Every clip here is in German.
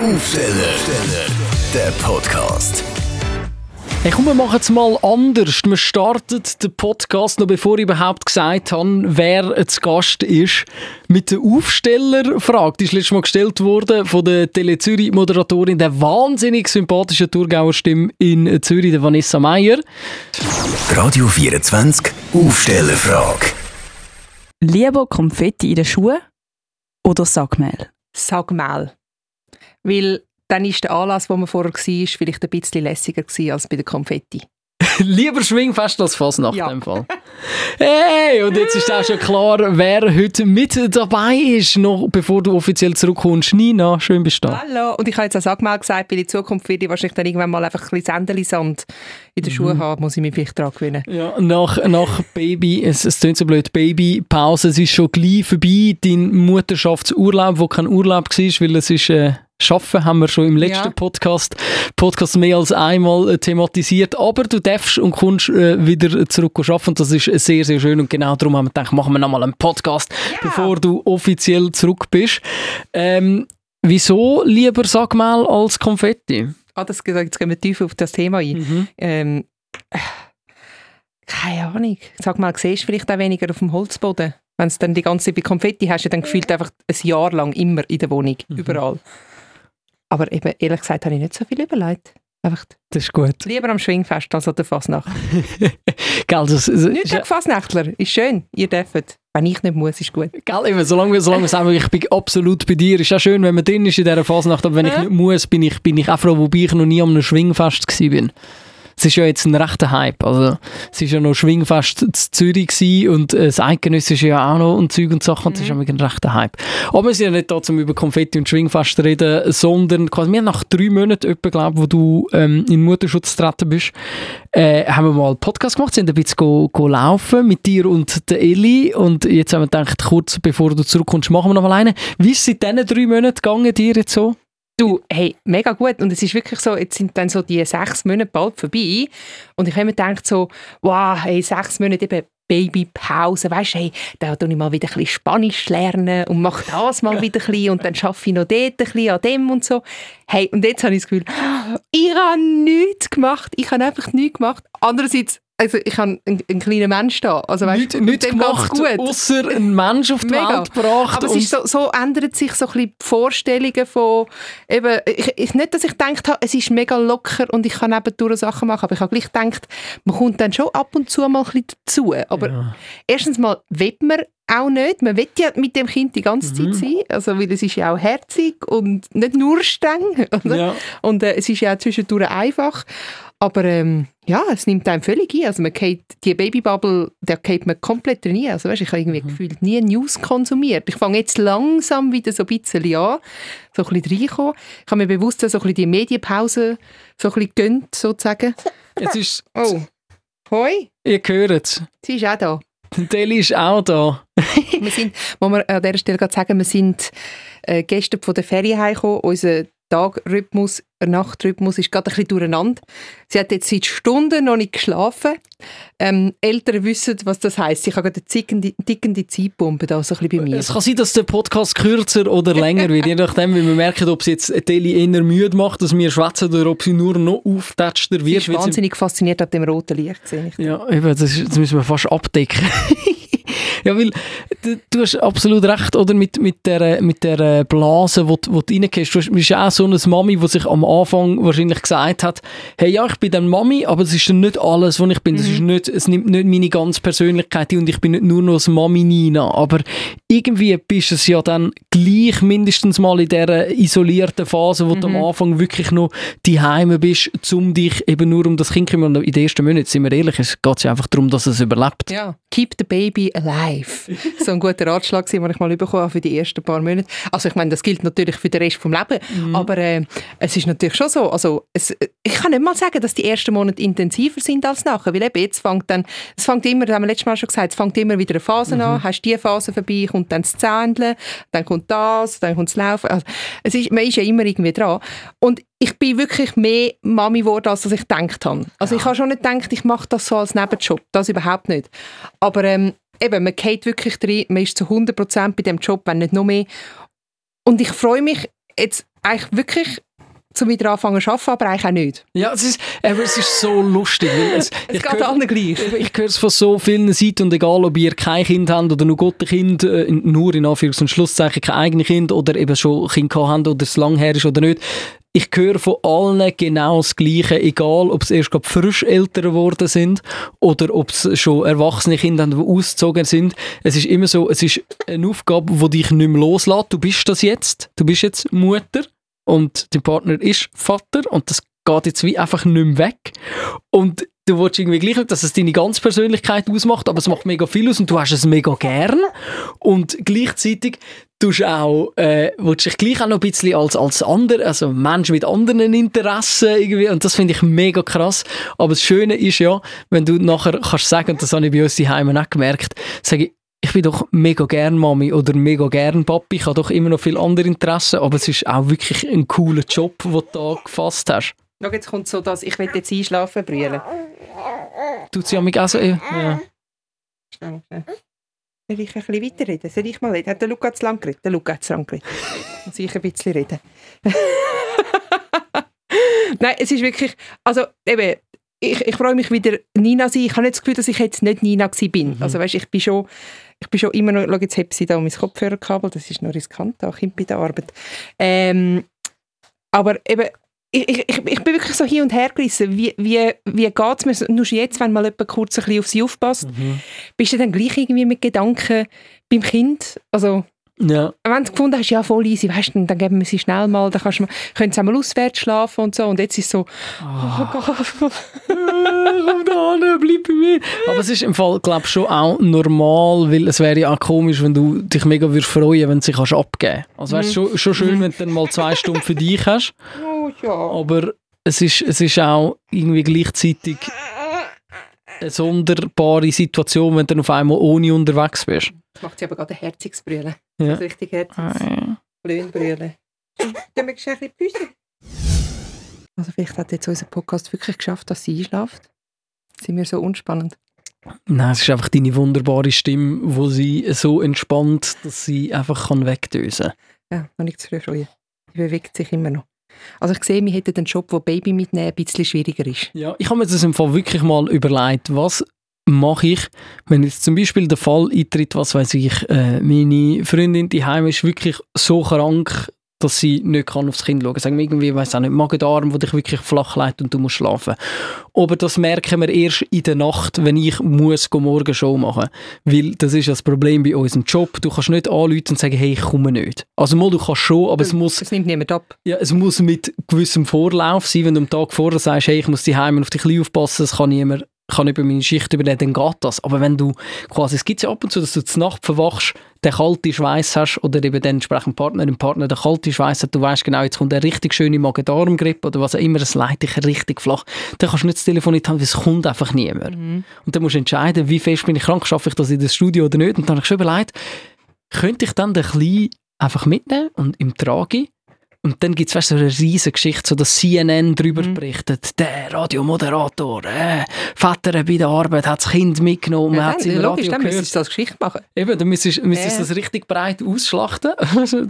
Aufsteller, der Podcast. Hey, komm, wir machen es mal anders. Wir starten den Podcast, noch bevor ich überhaupt gesagt habe, wer zu Gast ist, mit der Aufstellerfrage. Die ist letztes Mal gestellt worden von der Tele Zürich Moderatorin, der wahnsinnig sympathischen Thurgauer Stimme in Zürich, der Vanessa Meyer. Radio 24 Aufstellerfrage. Lieber Konfetti in den Schuhen oder Sackmehl? Sackmehl. Weil dann ist der Anlass, wo man vorher war, vielleicht ein bisschen lässiger gewesen als bei der Konfetti. Lieber Schwingfest als Fasnacht Ja. in dem Fall. Hey, und jetzt ist auch schon klar, wer heute mit dabei ist, noch bevor du offiziell zurückkommst. Nina, schön bist du da. Hallo. Und ich habe jetzt auch Sackmehl gesagt, weil in Zukunft werde ich wahrscheinlich dann irgendwann mal einfach ein bisschen Sandeli-Sand in den Schuhen haben, muss ich mich vielleicht daran gewöhnen. Ja, nach, nach Baby, es, es klingt so blöd, Babypause, es ist schon gleich vorbei, dein Mutterschaftsurlaub, wo kein Urlaub war, weil es ist, äh, Schaffen haben wir schon im letzten Ja. Podcast, Podcast mehr als einmal äh, thematisiert, aber du darfst und kommst äh, wieder zurück arbeiten das ist sehr, sehr schön und genau darum haben wir gedacht, machen wir nochmal einen Podcast, bevor du offiziell zurück bist. Ähm, wieso lieber Sackmehl als Konfetti? Ah, das, jetzt gehen wir tief auf das Thema ein. Mhm. Ähm, äh, keine Ahnung. Sag mal, siehst du vielleicht auch weniger auf dem Holzboden? Wenn es dann die ganze Zeit bei Konfetti hast, du dann gefühlt einfach ein Jahr lang immer in der Wohnung, Mhm. überall. Aber eben, ehrlich gesagt, habe ich nicht so viel überlegt. Einfach Das ist gut. lieber am Schwingfest als an der Fasnacht. Gell, das, das, Nicht gegen Fasnächtler, ist schön, ihr dürft. Wenn ich nicht muss, ist gut. Gell, eben, solange, wir- solange wir sagen, ich bin absolut bei dir. Ist auch schön, wenn man drin ist in dieser Fasnacht, aber wenn ich Ja. nicht muss, bin ich, bin ich auch froh, wobei ich noch nie am einem Schwingfest bin. Es ist ja jetzt ein rechter Hype. Also, es ist ja noch Schwingfest in Zürich und äh, das Eidgenössische ja auch noch und Zeug und Sachen. und Das ist ja ein rechter Hype. Aber wir sind ja nicht da, um über Konfetti und Schwingfest zu reden, sondern quasi, wir haben nach drei Monaten, etwa, glaub, wo du ähm, in Mutterschutz getreten bist, äh, haben wir mal einen Podcast gemacht, sind ein bisschen go, go laufen mit dir und der Eli und jetzt haben wir gedacht, kurz bevor du zurückkommst, machen wir noch mal einen. Wie ist es seit diesen drei Monaten gegangen dir jetzt so? Du, hey, mega gut. Und es ist wirklich so, jetzt sind dann so die sechs Monate bald vorbei. Und ich habe mir gedacht so, wow, hey, sechs Monate eben Babypause, weißt du, hey, da tue ich mal wieder ein bisschen Spanisch lernen und mache das mal wieder ein bisschen und dann arbeite ich noch dort ein bisschen an dem und so. Hey, und jetzt habe ich das Gefühl, ich habe nichts gemacht. Ich habe einfach nichts gemacht. Andererseits, also ich habe einen, einen kleinen Mensch da. Also, weißt, Nicht, nicht gemacht, außer ein Mensch auf die Mega. Welt gebracht. Aber es ist so, so ändert sich so ein bisschen die Vorstellungen von, eben, ich, ich, nicht, dass ich gedacht habe, es ist mega locker und ich kann nebendurch Sachen machen, aber ich habe gleich gedacht, man kommt dann schon ab und zu mal ein bisschen dazu. Aber Ja. erstens mal will man auch nicht, man will ja mit dem Kind die ganze Mhm. Zeit sein, also, weil es ist ja auch herzig und nicht nur streng, oder? Ja. Und äh, es ist ja auch zwischendurch einfach. Aber ähm, ja, es nimmt einem völlig ein. Also man geht, die Babybubble, da geht man komplett drin ein. Also weißt, ich habe irgendwie gefühlt nie News konsumiert. Ich fange jetzt langsam wieder so ein bisschen an, so ein bisschen reinkommen. Ich habe mir bewusst so ein bisschen die Medienpause so ein bisschen gönnt, sozusagen. Jetzt ist, Oh, hoi, ihr hört es. sie ist auch da. Der Eli ist auch da. wir sind, muss man an dieser Stelle gerade sagen, wir sind äh, gestern von der Ferien heimgekommen. Unser Tagrhythmus, der Nachtrhythmus ist gerade ein bisschen durcheinander. Sie hat jetzt seit Stunden noch nicht geschlafen. Ähm, Eltern wissen, was das heisst. Ich habe gerade eine zickende, tickende Zeitbombe da so ein bisschen bei mir. Es kann sein, dass der Podcast kürzer oder länger wird, je nachdem, wie wir merken, ob es jetzt Deli eher müde macht, dass wir schwätzen, oder ob sie nur noch auftätschter Sie wird. ist weil sie- wahnsinnig fasziniert an dem roten Licht. Sehe ich. Ja, eben, das, ist, das müssen wir fast abdecken. ja, weil du, du hast absolut recht, oder? Mit, mit der, mit der Blase, wo, du- wo du reingehst. Du bist ja auch so eine Mami, die sich am Anfang wahrscheinlich gesagt hat, hey, ja, ich bin dann Mami, aber das ist dann nicht alles, was ich bin. Das ist nicht, es nimmt nicht meine ganze Persönlichkeit ein und ich bin nicht nur noch das Mami Nina. Aber irgendwie bist es ja dann gleich mindestens mal in dieser isolierten Phase, wo du am Anfang wirklich noch die Heime bist, um dich eben nur um das Kind zu kümmern. In den ersten Monaten, sind wir ehrlich, es geht ja einfach darum, dass es überlebt. Ja, keep the baby alive. So ein guter Ratschlag, den ich mal bekommen habe für die ersten paar Monate. Also ich meine, das gilt natürlich für den Rest vom Leben, aber äh, es ist natürlich schon so, also es, ich kann nicht mal sagen, dass die ersten Monate intensiver sind als nachher, weil eben jetzt fängt dann, es fängt immer, das haben wir letztes Mal schon gesagt, es fängt immer wieder eine Phase an, hast die Phase vorbei, kommt dann das Zähnchen, dann kommt das, dann kommt das Laufen. Also, es ist, man ist ja immer irgendwie dran. Und ich bin wirklich mehr Mami geworden, als ich gedacht habe. Also ich habe schon nicht gedacht, ich mache das so als Nebenjob. Das überhaupt nicht. Aber ähm, eben, man geht wirklich drin, man ist zu 100% bei dem Job, wenn nicht noch mehr. Und ich freue mich jetzt eigentlich wirklich zum wieder anfangen zu arbeiten, aber eigentlich auch nicht. Ja, es ist, aber es ist so lustig. Es, ich geht allen gleich. Ich höre es von so vielen Seiten und egal, ob ihr kein Kind habt oder nur ein Kind, äh, nur in Anführungs- und Schlusszeichen kein eigenes Kind oder eben schon Kind gehabt habt oder es lang her ist oder nicht. Ich höre von allen genau das Gleiche, egal ob es erst frisch älter geworden sind oder ob es schon erwachsene Kinder haben, die ausgezogen sind. Es ist immer so, es ist eine Aufgabe, die dich nicht mehr loslässt. Du bist das jetzt, du bist jetzt Mutter und dein Partner ist Vater und das geht jetzt wie einfach nicht mehr weg. Und du willst irgendwie gleich dass es deine ganze Persönlichkeit ausmacht, aber es macht mega viel aus und du hast es mega gern. Und gleichzeitig tust auch, äh, willst dich gleich auch noch ein bisschen als, als ander, also Mensch mit anderen Interessen irgendwie, und das finde ich mega krass. Aber das Schöne ist ja, wenn du nachher kannst sagen, und das habe ich bei uns daheim auch gemerkt, sage ich, ich bin doch mega gern Mami oder mega gern Papi, ich habe doch immer noch viel andere Interessen, aber es ist auch wirklich ein cooler Job, den du da gefasst hast. Schau, jetzt kommt so das, ich will jetzt einschlafen, brüllen. Tut sie mich auch so, ja. Schnell, schnell. Soll ich ein bisschen weiterreden? Soll ich mal reden? Hat der Luca zu lang geredet? Der Luca hat zu lang geredet. Muss ich ein bisschen reden? Nein, es ist wirklich, also eben, ich, ich freue mich wieder Nina zu sein. Ich habe nicht das Gefühl, dass ich jetzt nicht Nina gewesen bin. Also weißt, ich bin schon, ich bin schon immer noch, schau, jetzt habe sie da um mein Kopfhörerkabel, das ist noch riskant, da Kind bei der Arbeit. Ähm, aber eben, ich, ich, ich bin wirklich so hin und her gerissen. Wie, wie, wie geht es mir? Nur jetzt, wenn mal jemand kurz ein bisschen auf sie aufpasst, bist du dann gleich irgendwie mit Gedanken beim Kind? Also, ja. wenn du gefunden hast, ja, voll easy, weißt du, dann geben wir sie schnell mal, dann kannst du mal, können sie einmal auswärts schlafen und so. Und jetzt ist es so, oh Gott. komm da hin, bleib bei mir. Aber es ist im Fall, glaube ich, schon auch normal, weil es wäre ja auch komisch, wenn du dich mega würdest freuen, wenn du sie kannst abgeben kannst. Also weißt, Mhm. schon, schon schön, wenn du dann mal zwei Stunden für dich hast, Oh ja. aber es ist, es ist auch irgendwie gleichzeitig eine sonderbare Situation, wenn du dann auf einmal ohne unterwegs bist. Das macht sie aber gerade herziges Brüllen. Ja. Das richtig herziges Blöhnbrüllen. Tun wir schnell ein bisschen Pause? Also vielleicht hat jetzt unser Podcast wirklich geschafft, dass sie einschläft. Sind wir so unspannend? Nein, es ist einfach deine wunderbare Stimme, wo sie so entspannt, dass sie einfach kann wegdösen Ja, noch nicht zu früh freuen. Die bewegt sich immer noch. Also ich sehe, wir hätten einen Job, wo Baby mitnehmen ein bisschen schwieriger ist. Ja, ich habe mir das im Fall wirklich mal überlegt, was mache ich, wenn jetzt zum Beispiel der Fall eintritt, was weiß ich, äh, meine Freundin die Heim ist wirklich so krank, dass sie nicht kann aufs Kind schauen kann. Sagen wir irgendwie, weiß auch nicht, Magen-Darm, wo dich wirklich flach legt und du musst schlafen. Aber das merken wir erst in der Nacht, wenn ich muss morgen Show machen. Weil das ist das Problem bei unserem Job. Du kannst nicht anrufen und sagen, hey, ich komme nicht. Also mal, du kannst schon, aber es muss Das nimmt niemand ab. ja, es muss mit gewissem Vorlauf sein. Wenn du am Tag vorher sagst, hey, ich muss die Heim auf die Kleine aufpassen, das kann niemand kann über meine Schicht übernehmen, dann geht das. Aber wenn du quasi, es gibt ja ab und zu, dass du zur Nacht verwachst, den kalten Schweiß hast oder eben den entsprechenden Partner, den Partner den kalten Schweiß hat, du weißt genau, jetzt kommt eine richtig schöne Magen-Darm-Grippe oder was auch immer, es leitet dich richtig flach. Dann kannst du nicht das Telefon die Hand, weil es kommt einfach niemand. Und dann musst du entscheiden, wie fest bin ich krank, schaffe ich das in das Studio oder nicht. Und dann habe ich schon überlegt, könnte ich dann den Kleinen einfach mitnehmen und im Trage und dann gibt es so eine riesige Geschichte, so dass CNN darüber berichtet, der Radiomoderator, äh, Vater bei der Arbeit hat das Kind mitgenommen, Ja, hat es im logisch, Radio dann gehört. müsstest du das Geschichte machen. Eben, dann müsstest müsstest Ja. das richtig breit ausschlachten.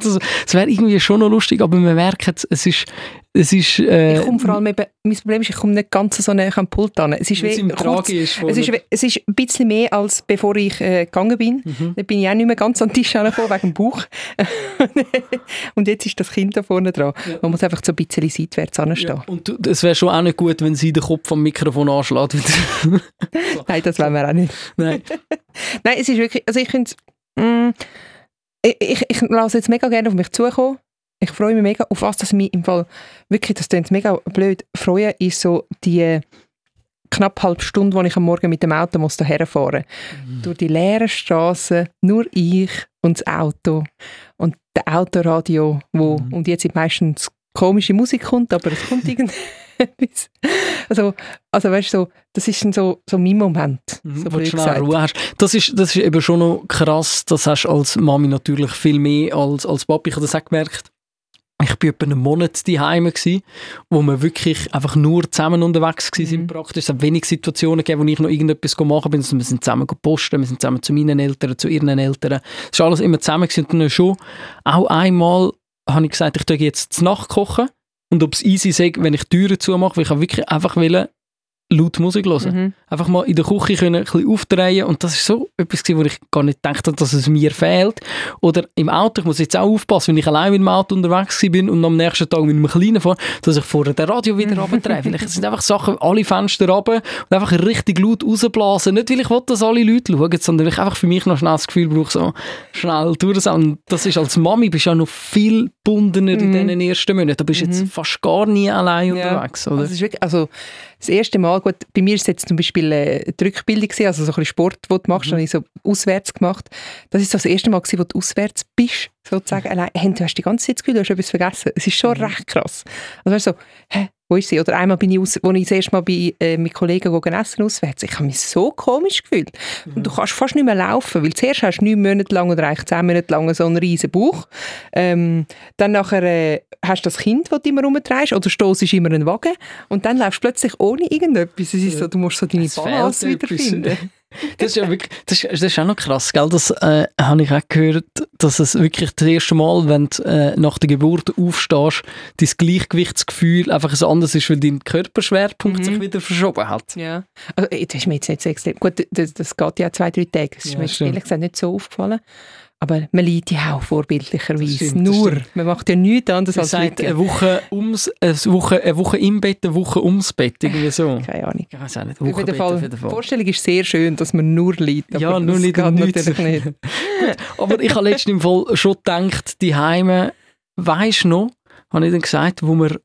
Das das wäre irgendwie schon noch lustig, aber man merkt, es ist, es ist äh, Ich komme vor allem eben, mein Problem ist, ich komme nicht ganz so näher am Pult an. Es ist wie kurz, ist. es ist, es ist ein bisschen mehr, als bevor ich äh, gegangen bin. Mhm. Da bin ich auch nicht mehr ganz an den Tisch angekommen, wegen dem Bauch. Und jetzt ist das Kind da vorne dran. Man muss einfach so ein bisschen seitwärts anstehen. ja, und es wäre schon auch nicht gut, wenn sie den Kopf am Mikrofon anschlägt. Nein, das wollen wir auch nicht. Nein. Nein, es ist wirklich, also ich finde mm, ich, ich, ich lasse jetzt mega gerne auf mich zukommen. Ich freue mich mega auf was, dass ich mich im Fall wirklich, das klingt mega blöd, freue, ist so die knapp halbe Stunde, wo ich am Morgen mit dem Auto muss daher fahren Durch die leeren Straßen, nur ich und das Auto und der Autoradio, wo Mhm. und jetzt meistens komische Musik kommt, aber es kommt irgendetwas. Also, also weißt du, so, das ist dann so, so mein Moment. Mhm, so wo du schnell. Ruhe hast. Das ist, das ist eben schon noch krass. Das hast du als Mami natürlich viel mehr als, als Papi. Ich habe das auch gemerkt. Ich war etwa einen Monat daheim, gsi, wo wir wirklich einfach nur zusammen unterwegs waren. Mhm. Praktisch. Es hat wenig Situationen gegeben, wo ich noch irgendetwas machen bin. Also wir sind zusammen posten, wir sind zusammen zu meinen Eltern, zu ihren Eltern. Es war alles immer zusammen gewesen. und dann schon auch einmal habe ich gesagt, ich tue jetzt zu Nacht kochen und ob es easy sei, wenn ich Türen zumache, weil ich wirklich einfach wollen, laut Musik hören. Mhm. Einfach mal in der Küche können, ein bisschen aufdrehen und das ist so etwas, gewesen, wo ich gar nicht gedacht habe, dass es mir fehlt. Oder im Auto, ich muss jetzt auch aufpassen, wenn ich allein mit dem Auto unterwegs bin und am nächsten Tag mit einem Kleinen fahre, dass ich vorher den Radio wieder runtreibe. Vielleicht sind einfach Sachen, alle Fenster runter und einfach richtig laut rausblasen. Nicht, weil ich will, dass alle Leute schauen, sondern weil ich einfach für mich noch schnell das Gefühl brauche, so schnell durchsehen. Und das ist als Mami, bist du ja noch viel bundener in Mhm. diesen ersten Monaten. Du bist jetzt fast gar nie allein unterwegs, oder? Also, wirklich, also das erste Mal, gut, bei mir ist es jetzt zum Beispiel äh, die Rückbildung, gewesen, also so ein bisschen Sport, den du machst, Mhm. habe ich so auswärts gemacht. Das ist so das erste Mal, gewesen, wo du auswärts bist, sozusagen. Allein, hey, du hast die ganze Zeit das Gefühl, du hast etwas vergessen. Es ist schon Mhm. recht krass. Also weißt du, so, hä, wo ist sie? Oder einmal bin ich, aus, wo ich das erste Mal bei, äh, mit Kollegen gegangen essen auswärts. Ich habe mich so komisch gefühlt. Mhm. Und du kannst fast nicht mehr laufen, weil zuerst hast du neun Monate lang oder eigentlich zehn Monate lang so einen riesen Bauch. Ähm, dann nachher äh, hast du das Kind, das du immer rumtreibst, oder stoßest immer einen Wagen und dann läufst du plötzlich ohne irgendetwas. Es ist so, du musst so deine Es Balance wiederfinden. Das ist ja wirklich, das ist, das ist auch noch krass, gell? Das äh, habe ich auch gehört, dass es wirklich das erste Mal, wenn du äh, nach der Geburt aufstehst, dein Gleichgewichtsgefühl einfach so anders ist, weil dein Körperschwerpunkt Mhm. sich wieder verschoben hat. Ja. Also, das ist mir jetzt nicht so extrem. Gut, das, das geht ja zwei, drei Tage. Das ist Ja, mir stimmt. ehrlich gesagt nicht so aufgefallen. Aber man liegt ja auch vorbildlicherweise. stimmt, Nur. Man macht ja nichts anderes als sagt, eine Woche, ums, eine, Woche, eine Woche im Bett, eine Woche ums Bett, irgendwie so. Keine Ahnung. Ich weiß auch nicht, Auf jeden, Fall, auf jeden Die Fall. Vorstellung ist sehr schön, dass man nur liegt. Ja, nur nichts. natürlich nicht. Aber ich habe letztens im Fall schon gedacht, die Heime, weisst du noch, habe ich dann gesagt, wo wir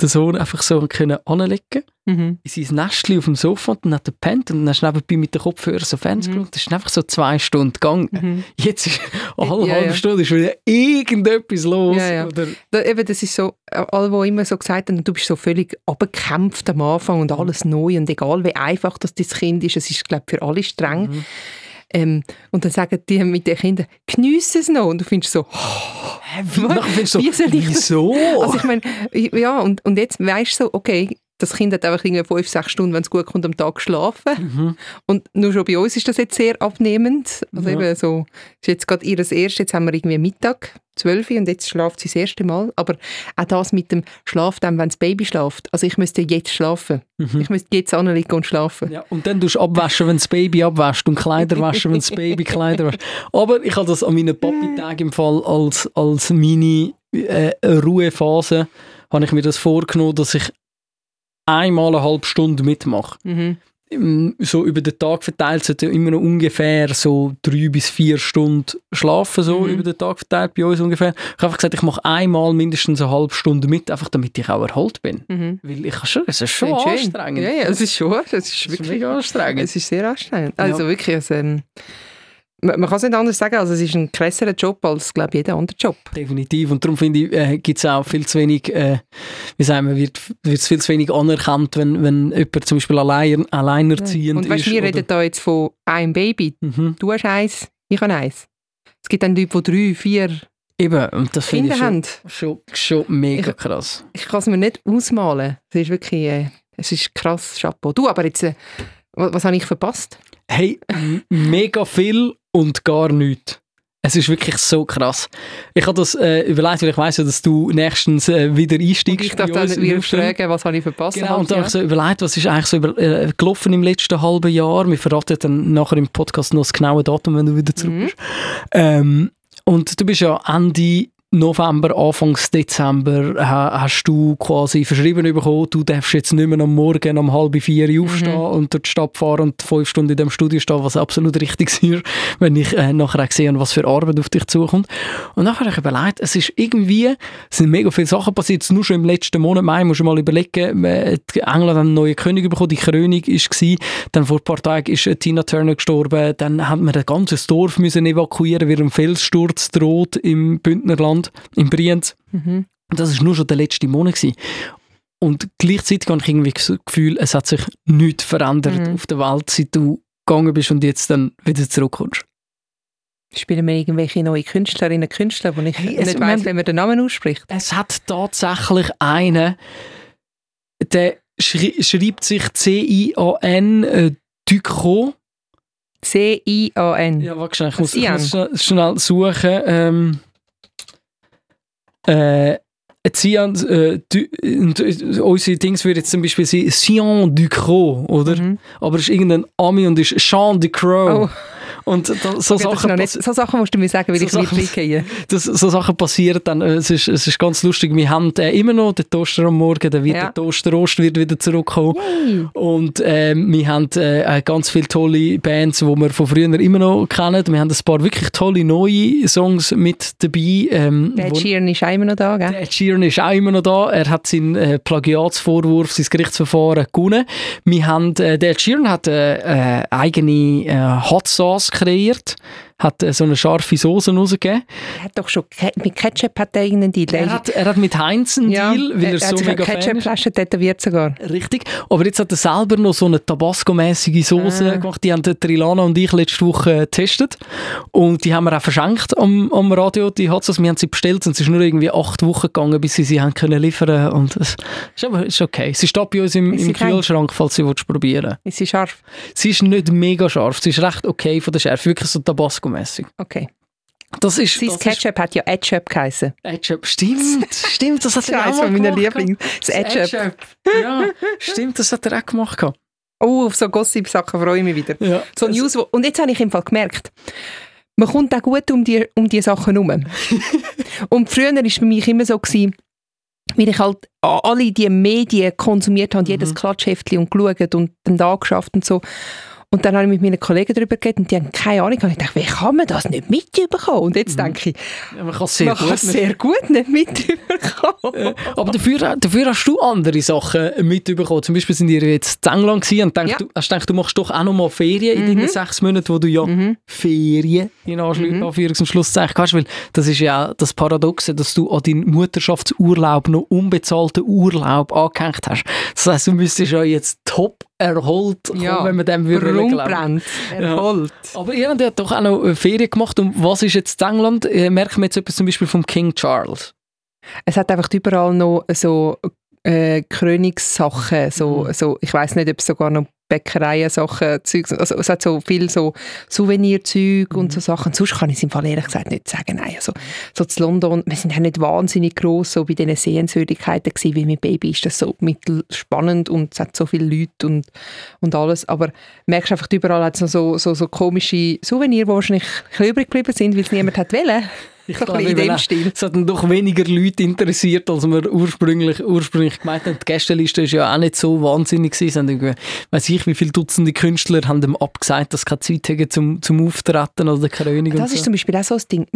den Sohn einfach so können anlegen Mhm. in sein Nestchen auf dem Sofa und dann hat er gepennt und dann hast du nebenbei mit den Kopfhörern so Fernsehen Mhm. geschaut. Das ist einfach so zwei Stunden gegangen. Mhm. Jetzt ist alle Ja, halbe ja. Stunde ist wieder irgendetwas los. Ja. Oder, Da, eben, das ist so, alle, die immer so gesagt haben, du bist so völlig abgekämpft am Anfang und alles neu und egal wie einfach das dein Kind ist, es ist, glaube für alle streng. Mhm. Ähm, und dann sagen die mit den Kindern, geniesse es noch. Und du findest so, Hä, wie, findest so, soll ich- wieso? also ich meine, ja, und, und jetzt weißt du so, okay, das Kind hat einfach irgendwie fünf, sechs Stunden, wenn es gut kommt, am Tag geschlafen. Mhm. Und nur schon bei uns ist das jetzt sehr abnehmend. Also Ja. eben so, ist jetzt gerade ihr erstes, jetzt haben wir irgendwie Mittag, 12 Uhr und jetzt schlaft sie das erste Mal. Aber auch das mit dem Schlaf, dann, wenn das Baby schlaft. Also ich müsste jetzt schlafen. Mhm. Ich müsste jetzt anliegen und schlafen. Ja, und dann tust du abwaschen, wenn das Baby abwäscht und Kleider waschen, wenn das Baby Kleider wäscht. Aber ich habe das an meinen Papi-Tagen im Fall als, als meine äh, Ruhephase, habe ich mir das vorgenommen, dass ich einmal eine halbe Stunde mitmache. Mhm. So über den Tag verteilt sollte immer noch ungefähr so drei bis vier Stunden schlafen, so Mhm. über den Tag verteilt bei uns ungefähr. Ich habe einfach gesagt, ich mache einmal mindestens eine halbe Stunde mit, einfach damit ich auch erholt bin. Mhm. Weil ich kann schon, es ist schon anstrengend. Ja, ja, es ist schon, es ist Es ist wirklich anstrengend. Es ist sehr anstrengend. Also wirklich, es, ähm, man, kann es nicht anders sagen, also es ist ein krasserer Job als, glaube jeder andere Job. Definitiv. Und darum finde ich, äh, gibt es auch viel zu wenig, äh, wie sagen wir, wird es viel zu wenig anerkannt, wenn, wenn jemand zum Beispiel allein, alleinerziehend Und weißt, ist. wir oder- reden da jetzt von einem Baby. Mhm. Du hast eins, ich habe eins. Es gibt dann Leute, die drei, vier Eben, und das finde ich schon, schon, schon mega Ich- krass. Ich kann es mir nicht ausmalen. Es ist wirklich, äh, es ist krass, Chapeau. Du, aber jetzt, äh, was, was habe ich verpasst? Hey, mega viel und gar nichts. Es ist wirklich so krass. Ich habe das äh, überlegt, weil ich weiss ja, dass du nächstens äh, wieder einsteigst. ich darf dann wieder fragen, was habe ich verpasst? Genau, und da habe ich so überlegt, was ist eigentlich so über, äh, gelaufen im letzten halben Jahr. Wir verraten dann nachher im Podcast noch das genaue Datum, wenn du wieder zurück Mhm. bist. Ähm, und du bist ja Ende November, Anfangs Dezember ha, hast du quasi verschrieben bekommen, du darfst jetzt nicht mehr am Morgen um halb vier Uhr aufstehen und durch die Stadt fahren und fünf Stunden in dem Studio stehen, was absolut richtig ist, wenn ich äh, nachher sehe, was für Arbeit auf dich zukommt. Und nachher habe ich überlegt, es ist irgendwie, es sind mega viele Sachen passiert, nur schon im letzten Monat, Mai, musst du mal überlegen, äh, die England hat einen neuen König bekommen, die Krönung war, dann vor ein paar Tagen ist äh, Tina Turner gestorben, dann haben wir ein ganzes Dorf müssen evakuieren, weil ein Felssturz droht im Bündnerland, in Brienz. Mhm. Das war nur schon der letzte Monat. Gewesen. Und gleichzeitig habe ich irgendwie das Gefühl, es hat sich nichts verändert Mhm. auf der Welt, seit du gegangen bist und jetzt dann wieder zurückkommst. Spielen wir irgendwelche neue Künstlerinnen und Künstler, wo ich Hey, nicht man- wie man den Namen ausspricht? Es hat tatsächlich einen, der schri schreibt sich C-I-A-N äh, Ducro. C-I-A-N. Ja, warte schnell, ich muss, ich muss schnell, schnell suchen. Ähm, Äh, Cyan, äh, du, äh, unsere Dings würde jetzt zum Beispiel sein Cyan du Croc, oder? Mhm. Aber es ist irgendein Ami und ist Jean du Croc. Oh. Und da, so, Okay, Sachen nicht, so Sachen musst du mir sagen, weil So ich nicht Sachen- reingehe. das, so Sachen passieren dann. äh, Es ist, es ist ganz lustig. Wir haben äh, immer noch den Toaster am Morgen, der, wird, Ja. der Toaster-Rost wird wieder zurückkommen. Und ähm, wir haben äh, äh, ganz viele tolle Bands, die wir von früher immer noch kennen. Wir haben ein paar wirklich tolle neue Songs mit dabei. Ähm, Der Sheeran ist auch immer noch da, gell? der Sheeran ist auch immer noch da. Er hat seinen äh, Plagiatsvorwurf, sein Gerichtsverfahren gewonnen. Wir haben, äh, der Sheeran hat äh, äh, eigene Hot Sauce kreiert, hat äh, so eine scharfe Soße rausgegeben. Er hat doch schon, mit Ketchup hat er irgendeinen Deal. Er hat, er hat mit Heinz einen ja, Deal, weil er, er so hat mega Fan ist. Ketchupflasche tätowiert sogar. Richtig. Aber jetzt hat er selber noch so eine Tabasco-mäßige Soße Ah. gemacht. Die haben Trilana und ich letzte Woche getestet. Und die haben wir auch verschenkt am, am Radio, die Sauce. Wir haben sie bestellt und es ist nur irgendwie acht Wochen gegangen, bis sie sie haben können liefern Und es ist aber ist okay. Sie steht bei uns im, im? Kühlschrank, falls sie probieren Ist sie scharf? Sie ist nicht mega scharf. Sie ist recht okay von der Schärfe. Wirklich so Tabasco-mäßig. Okay. Das ist... Sein das Ketchup hat ja Ketchup geheißen. Ist Ketchup. Stimmt, stimmt. Das hat Das ist er auch mal gemacht. Lieblings. Das Ketchup. Ja, stimmt. Das hat er auch gemacht. Oh, auf so Gossip-Sachen freue ich mich wieder. Ja. So News, wo, und jetzt habe ich im Fall gemerkt, man kommt auch gut um die, um die Sachen herum. und früher war es bei mich immer so, gewesen, weil ich halt alle die Medien konsumiert habe, jedes Klatschheftchen und geschaut und dann da geschafft und so. Und dann habe ich mit meinen Kollegen darüber geredet und die haben keine Ahnung. Und ich dachte, wie kann man das nicht mitbekommen? Und jetzt denke ich, Ja, man kann es sehr man gut. kann sehr gut nicht mitbekommen. Aber dafür, dafür hast du andere Sachen mitbekommen. Zum Beispiel sind ihr jetzt in England und denkst, Ja. du, hast gedacht, du machst doch auch noch mal Ferien in deinen sechs Monaten, wo du ja Ferien in Anschlu- Anführungs- und Schlusszeichen hast. Weil das ist ja auch das Paradoxe, dass du an deinen Mutterschaftsurlaub noch unbezahlten Urlaub angehängt hast. Das heisst, du müsstest ja jetzt top erholt kommen, wenn man dem würde glauben. Erholt. Aber ihr habt ja doch auch noch Ferien gemacht. Und was ist jetzt England? Äh, Merkt man jetzt etwas zum Beispiel vom King Charles? Es hat einfach überall noch so äh, Krönungssachen, so, Mhm. so, ich weiß nicht, ob es sogar noch Bäckereien, Sachen, Zeugs, also es hat so viel so Souvenirzeug und so Mhm. Sachen. Sonst kann ich es im Fall ehrlich gesagt nicht sagen. Nein, also, so zu London, wir sind ja nicht wahnsinnig gross so bei diesen Sehenswürdigkeiten gewesen, weil mit Baby ist das so mittelspannend und es hat so viele Leute und, und alles, aber merkst einfach, überall hat es noch so, so, so komische Souvenirs, die wahrscheinlich übrig geblieben sind, weil es niemand hat wollen. Ich glaube, in dem Stil. Es hat dann doch weniger Leute interessiert, als wir ursprünglich, ursprünglich gemeint haben. Die Gästeliste ist ja auch nicht so wahnsinnig gewesen. Weiss ich, wie viele Dutzende Künstler haben dem abgesagt, dass sie keine Zeit haben zum, zum Auftreten oder der König und Das ist so. zum Beispiel auch so ein Ding.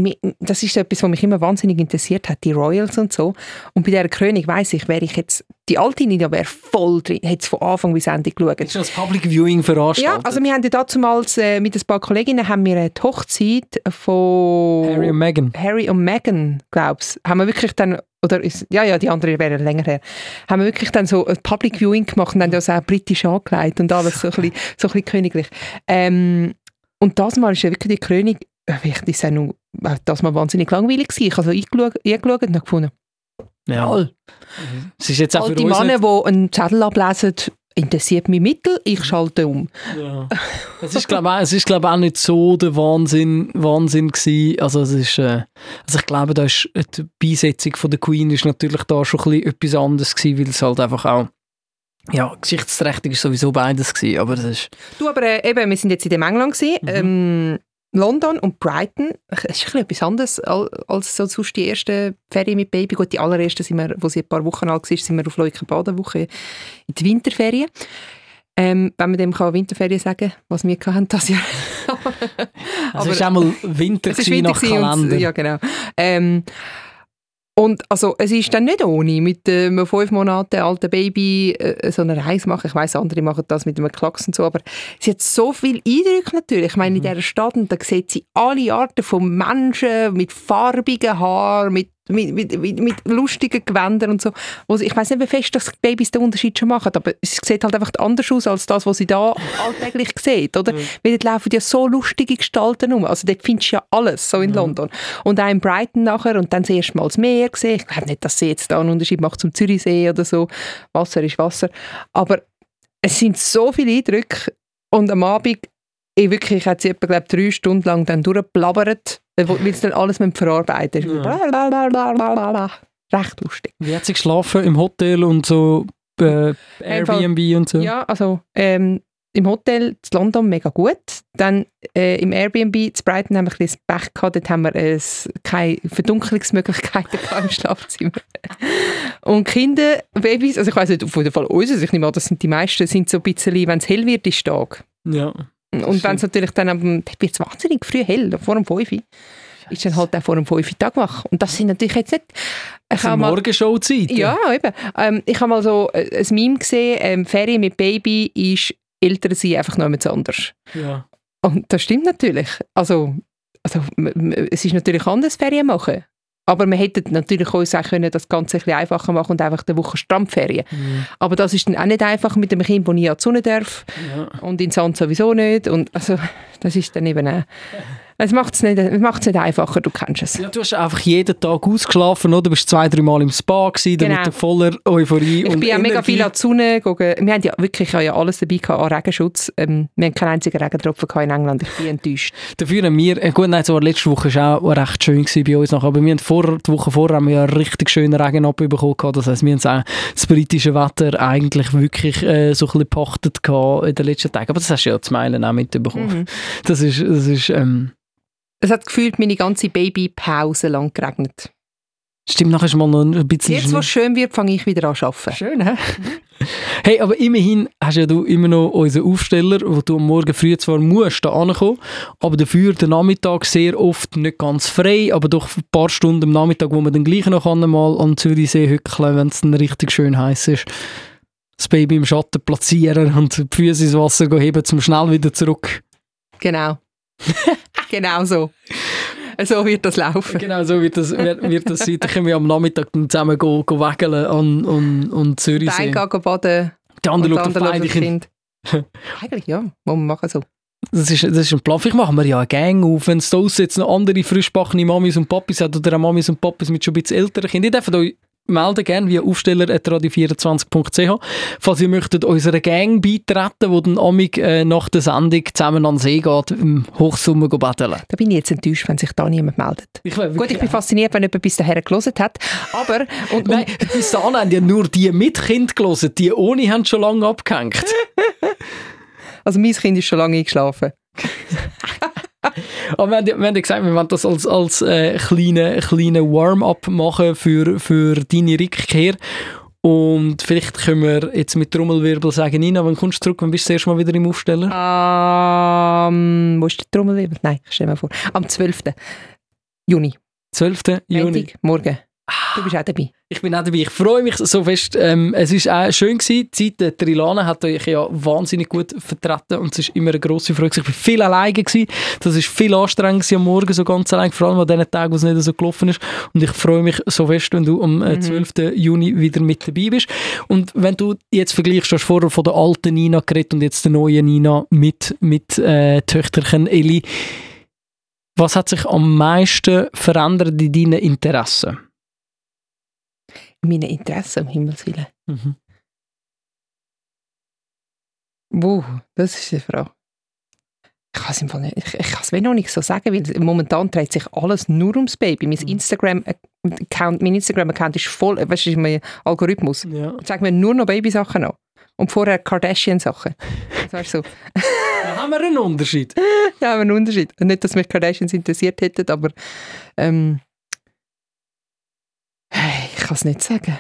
Das ist etwas, was mich immer wahnsinnig interessiert hat, die Royals und so. Und bei dieser König weiss ich, wäre ich jetzt, die alte Nina wäre voll drin, hätte es von Anfang bis Ende geschaut. Ist das Public Viewing veranstaltet. Ja, also wir haben ja damals äh, mit ein paar Kolleginnen haben wir die Hochzeit von Harry und Meghan. Harry und Meghan, glaubst haben wir wirklich dann, oder ist, ja, ja, die andere wäre länger her, haben wir wirklich dann so ein Public Viewing gemacht und haben das auch britisch angelegt und alles so ein bisschen, so ein bisschen königlich. Ähm, und das Mal ist ja wirklich die König, äh, ich ist ja noch, äh, das Mal wahnsinnig langweilig gewesen. Ich habe so eingeschaut, eingeschaut und gefunden, Ja. toll. Es ist jetzt auch Alte uns Männer, die einen Zettel ablesen, interessiert mich mittel, ich schalte um. ja. es ist glaube ist glaube auch nicht so der Wahnsinn, Wahnsinn gewesen. Also es ist, äh, also ich glaube, da ist äh, die Beisetzung von der Queen ist natürlich da schon ein bisschen etwas anderes gewesen, weil es halt einfach auch ja, geschichtsträchtig ist sowieso beides gewesen, aber das ist Du, aber äh, eben, wir sind jetzt in dem England gewesen, Mhm. ähm, London und Brighton. Es ist ein bisschen etwas anderes al- als so sonst die erste Ferien mit Baby. Gut, die allererste, sind wir, wo sie ein paar Wochen alt war, sind wir auf Leuken Badenwoche in die Winterferien. Ähm, wenn man dem kann Winterferien sagen was wir hatten das Jahr. es ist einmal Winter Es ist Winter nach Kalender. Und, ja, genau. Ähm, und also, es ist dann nicht ohne, mit äh, einem fünf Monate alten Baby äh, so eine Reise machen. Ich weiß, andere machen das mit einem Klacks und so, aber sie hat so viel Eindrücke natürlich. Ich meine, in dieser Stadt, und da sieht sie alle Arten von Menschen mit farbigen Haaren, mit mit, mit, mit, lustigen Gewändern und so. Sie, ich weiß nicht, wie fest das Babys den Unterschied schon machen, aber es sieht halt einfach anders aus als das, was sie da alltäglich sieht, oder? Weil dort laufen ja so lustige Gestalten um. Also dort findest du ja alles, so in London. Und auch in Brighton nachher und dann das erste Mal das Meer gesehen. Ich glaube nicht, dass sie jetzt da einen Unterschied macht zum Zürichsee oder so. Wasser ist Wasser. Aber es sind so viele Eindrücke und am Abend ich wirklich, hat sie etwa, glaub, drei Stunden lang dann durchgeblabbert, wo- weil sie dann alles mit verarbeiten Ja. Recht lustig. Wie hat sie geschlafen? Im Hotel und so äh, Airbnb und so? Ja, also ähm, im Hotel in London mega gut. Dann äh, im Airbnb in Brighton haben wir ein bisschen Pech gehabt. Dort haben wir äh, keine Verdunkelungsmöglichkeiten gehabt im Schlafzimmer. Und Kinder, Babys, also ich weiß nicht, auf jeden Fall unseres, ich nehme an, das sind die meisten, sind so ein bisschen, wenn es hell wird, ist Tag. Ja. Und wenn es natürlich dann am, wird es wahnsinnig früh hell, vor dem 5 Uhr, ist dann halt auch vor dem 5 Uhr Tag wach. Und das sind natürlich jetzt nicht... Ich Also Morgenshow-Zeit. ja, eben. Ähm, ich habe mal so äh, ein Meme gesehen, ähm, Ferien mit Baby ist älter sein einfach noch jemand anders. ja. Und das stimmt natürlich. Also, also es ist natürlich anders, Ferien machen. Aber wir hätten natürlich uns auch können, das Ganze ein bisschen einfacher machen und einfach eine Woche Strandferien. Mhm. Aber das ist dann auch nicht einfach mit einem Kind, das nie an die Sonne darf ja. und in Sand sowieso nicht. Und also, das ist dann eben auch... Es macht es nicht, macht's nicht einfacher, du kennst es. Ja, du hast einfach jeden Tag ausgeschlafen, oder? Du bist zwei, drei Mal im Spa gewesen, Genau. du voller Euphorie Ich und bin ja mega viel an die Sonne gegangen. Wir haben ja wirklich ja alles dabei gehabt an Regenschutz. Ähm, wir haben keinen einzigen Regentropfen in England. Ich bin enttäuscht. Dafür haben wir, äh, gut, nein, so letzte Woche war auch recht schön gewesen bei uns noch, aber wir haben vor, die Woche vorher haben wir ja richtig schönen Regen abbekommen. Das heisst, wir haben auch das britische Wetter eigentlich wirklich äh, so ein bisschen gepachtet in den letzten Tagen. Aber das hast du ja zu Meilen auch mitbekommen. Mhm. Das ist, das ist, ähm, Es hat gefühlt meine ganze Babypause lang geregnet. stimmt, nachher ist mal noch ein bisschen Jetzt, wo es schön wird, fange ich wieder an zu arbeiten. Schön, hä? Hey, aber immerhin hast ja du immer noch unseren Aufsteller, wo du am Morgen früh zwar musst da ankommen, aber dafür den Nachmittag sehr oft nicht ganz frei, aber doch ein paar Stunden am Nachmittag, wo man dann gleich noch kann, mal am Zürichsee hückeln, wenn es dann richtig schön heiß ist. Das Baby im Schatten platzieren und die Füße ins Wasser heben, zum schnell wieder zurück. Genau. genau so. So wird das laufen. Genau so wird das, wird, wird das sein. Dann können wir am Nachmittag zusammen go, go wägeln an, an, an Der Zürichsee. eine geht baden Der und andere der schaut auf beide Kinder. Kind. Eigentlich ja, muss man machen so. Das ist, das ist ein Plan. Vielleicht machen wir ja eine Gang auf, wenn es da jetzt noch andere frischbackene Mamis und Papis hat oder auch Mamis und Papis mit schon ein bisschen älteren Kindern. Ihr dürft euch melden gerne via aufsteller.radio24.ch falls ihr möchtet unserer Gang beitreten, die dann amig äh, nach der Sendung zusammen an den See geht, im Hochsommer betteln. Da bin ich jetzt enttäuscht, wenn sich da niemand meldet. Ich Gut, ich bin fasziniert, wenn jemand bis dahin gelesen hat. Aber, und, Nein, bis dahin haben ja nur die mit Kind gelesen, die ohne haben schon lange abgehängt. also mein Kind ist schon lange eingeschlafen. Aber wir haben, wir haben gesagt, wir wollen das als, als äh, kleine, kleine Warm-up machen für, für deine Rückkehr. Und vielleicht können wir jetzt mit Trommelwirbel sagen, Nina, wann kommst du zurück? Wann bist du das erste Mal wieder im Aufsteller? Ähm, wo ist der Trommelwirbel? Nein, ich stell mir vor. Am 12. Juni. 12. Juni. Montag, morgen. Du bist auch dabei. Ich bin auch dabei. Ich freue mich so fest. Ähm, es war auch schön gewesen. Die Zeit der Trilana hat euch ja wahnsinnig gut vertreten und es ist immer eine grosse Freude. Ich war viel alleine. Gewesen. Das ist viel anstrengend am Morgen, so ganz allein, vor allem an den Tagen, wo es nicht so gelaufen ist. Und ich freue mich so fest, wenn du am äh, 12. Juni wieder mit dabei bist. Und wenn du jetzt vergleichst, du hast vorher von der alten Nina geredet und jetzt der neuen Nina mit, mit äh, Töchterchen Eli. Was hat sich am meisten verändert in deinen Interessen? Meine Interessen, um Himmels Willen. Mhm. Wow, das ist eine Frage. Ich kann es im Fall nicht, ich, ich kann es mir noch nicht so sagen, weil momentan dreht sich alles nur ums Baby. Mein Mhm. Instagram-Account mein Instagram -Account ist voll, weißt du, ist mein Algorithmus. Ja. Sag mir nur noch Babysachen an. Und vorher Kardashian-Sachen. Das du so. Da haben wir einen Unterschied. Ja, aber einen Unterschied. Nicht, dass mich Kardashians interessiert hätten, aber ähm, hey, kann es nicht sagen.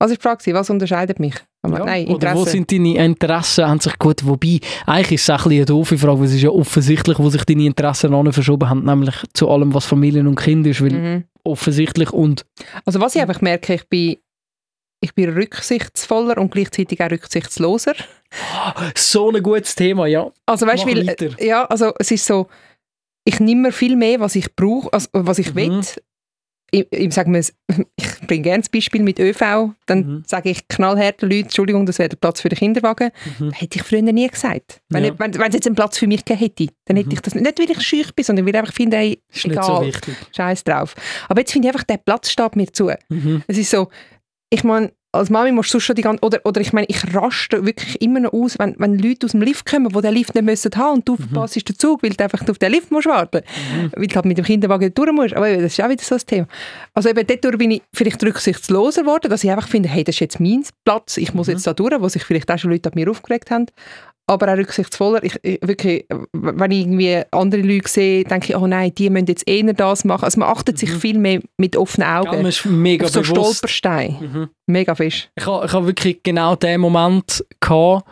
Was ist die Frage? Was unterscheidet mich? Ja, nein, Oder wo Interesse. sind deine Interessen haben sich gut, wobei, eigentlich ist es auch ein bisschen eine doofe Frage, weil es ist ja offensichtlich, wo sich deine Interessen an verschoben haben, nämlich zu allem, was Familien und Kind ist, weil Mhm. offensichtlich und Also was ich einfach merke, ich bin, ich bin rücksichtsvoller und gleichzeitig auch rücksichtsloser. so ein gutes Thema, ja. Also weißt du, ja, also es ist so, ich nehme mir viel mehr, was ich brauche, also was ich Mhm. will. Ich, ich, sag mal, ich bringe gerne das Beispiel mit ÖV, dann Mhm. sage ich knallhart den Leuten, Entschuldigung, das wäre der Platz für den Kinderwagen. Mhm. Hätte ich früher nie gesagt. Wenn, Ja. ich, wenn, wenn es jetzt einen Platz für mich gegeben hätte, dann hätte Mhm. ich das nicht, nicht weil ich schüch bin, sondern weil ich einfach finde, hey, Ist so egal, wichtig. scheiß drauf. Aber jetzt finde ich einfach, der Platz steht mir zu. Mhm. Es ist so, ich meine, als Mami musst du schon die ganze, oder, oder ich meine, ich raste wirklich immer noch aus, wenn, wenn Leute aus dem Lift kommen, die den Lift nicht müssen haben und du Mhm. verpasst den Zug, weil du einfach auf den Lift musst warten weil du halt mit dem Kinderwagen durch musst. Aber das ist auch wieder so ein Thema. Also eben dort bin ich vielleicht rücksichtsloser geworden, dass ich einfach finde, hey, das ist jetzt mein Platz, ich muss jetzt da durch, wo sich vielleicht auch schon Leute an mir aufgeregt haben. Aber auch rücksichtsvoller. Ich, ich, wirklich, wenn ich irgendwie andere Leute sehe, denke ich, oh nein, die müssen jetzt eher das machen. Also man achtet sich viel mehr mit offenen Ja, Augen man ist mega auf so bewusst. Stolpersteine. Mhm. Mega fest. Ich habe ha wirklich genau den Moment gehabt,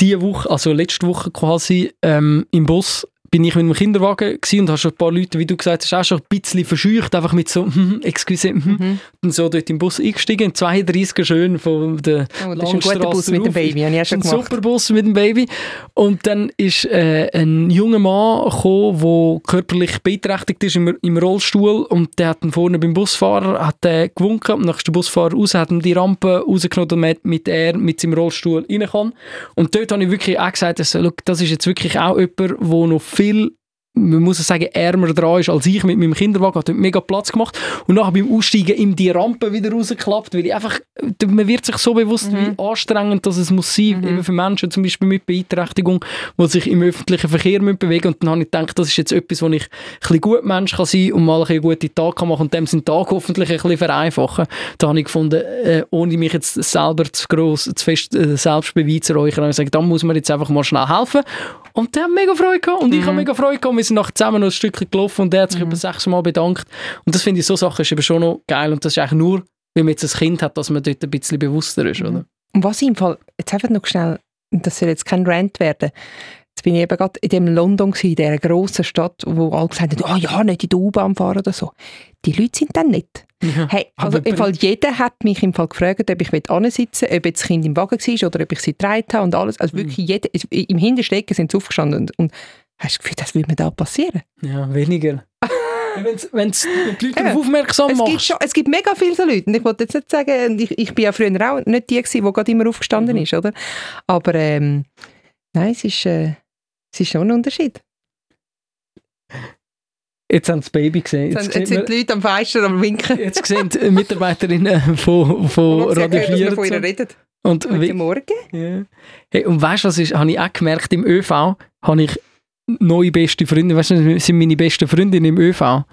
diese Woche, also letzte Woche quasi, ähm, im Bus bin ich mit dem Kinderwagen und habe schon ein paar Leute, wie du gesagt hast, auch schon ein bisschen verscheucht, einfach mit so, hm, excuse, hm, Mhm. und so dort im Bus eingestiegen, 32er schön von der Oh, das ist ein guter Bus mit dem. Baby, habe ich schon ist ein gemacht. super Bus mit dem Baby. Und dann ist äh, ein junger Mann gekommen, der körperlich beeinträchtigt ist im, im Rollstuhl und der hat dann vorne beim Busfahrer hat der gewunken und dann ist der Busfahrer raus, hat ihm die Rampe rausgenommen, damit mit er mit seinem Rollstuhl rein kann. Und dort habe ich wirklich auch gesagt, also, das ist jetzt wirklich auch jemand, der noch viel man muss sagen, ärmer dran ist als ich mit meinem Kinderwagen, hat mega Platz gemacht. Und nachher beim Aussteigen ihm die Rampe wieder rausgeklappt, weil ich einfach, man wird sich so bewusst, wie anstrengend das es muss sein, eben für Menschen zum Beispiel mit Beeinträchtigung, die sich im öffentlichen Verkehr müssen bewegen. Und dann habe ich gedacht, das ist jetzt etwas, wo ich ein bisschen gut Mensch kann sein und mal ein bisschen gute Tag kann machen und dem seinen Tag hoffentlich ein bisschen vereinfachen. Da habe ich gefunden, äh, ohne mich jetzt selber zu gross, zu fest äh, selbst beweisen habe ich gesagt, da muss man jetzt einfach mal schnell helfen. Und der hat mega Freude gehabt. Und ich habe mega Freude gehabt. Wir sind nachher zusammen noch ein Stückchen gelaufen und der hat sich über sechs Mal bedankt. Und das finde ich, so Sachen ist eben schon noch geil und das ist eigentlich nur, wenn man jetzt ein Kind hat, dass man dort ein bisschen bewusster ist, oder? Und was ich im Fall, jetzt einfach noch schnell, und das soll jetzt kein Rant werden, jetzt bin ich eben gerade in dem London gewesen, in dieser grossen Stadt, wo alle gesagt haben, oh ja, nicht in der U-Bahn fahren oder so. Die Leute sind dann nicht. Hey, also im Fall, jeder hat mich im Fall gefragt, ob ich ansitzen will, ob jetzt das Kind im Wagen war oder ob ich sie getragen habe und alles. Also wirklich jeder, im Hinterstecken sind sie aufgestanden und, und hast du das Gefühl, das würde mir da passieren? Ja, weniger. Wenn's, wenn's die Leute darauf aufmerksam Es gibt, schon, es gibt mega viele so Leute. Und ich wollte jetzt nicht sagen, ich, ich bin ja früher auch nicht die gewesen, die gerade immer aufgestanden Mhm. ist, oder? Aber ähm, nein, es ist, äh, es ist schon ein Unterschied. Jetzt haben sie das Baby gesehen. Jetzt, Jetzt, jetzt sind die Leute am Fenster am Winken. jetzt sehen die Mitarbeiterinnen von, von Radio haben gehört, dass wir von ihr 4. reden. Und, Guten Morgen. ja. hey, und weißt du, was ist, habe ich auch gemerkt, im ÖV habe ich neue beste Freunde, weißt du, das sind meine besten Freundinnen im ÖV.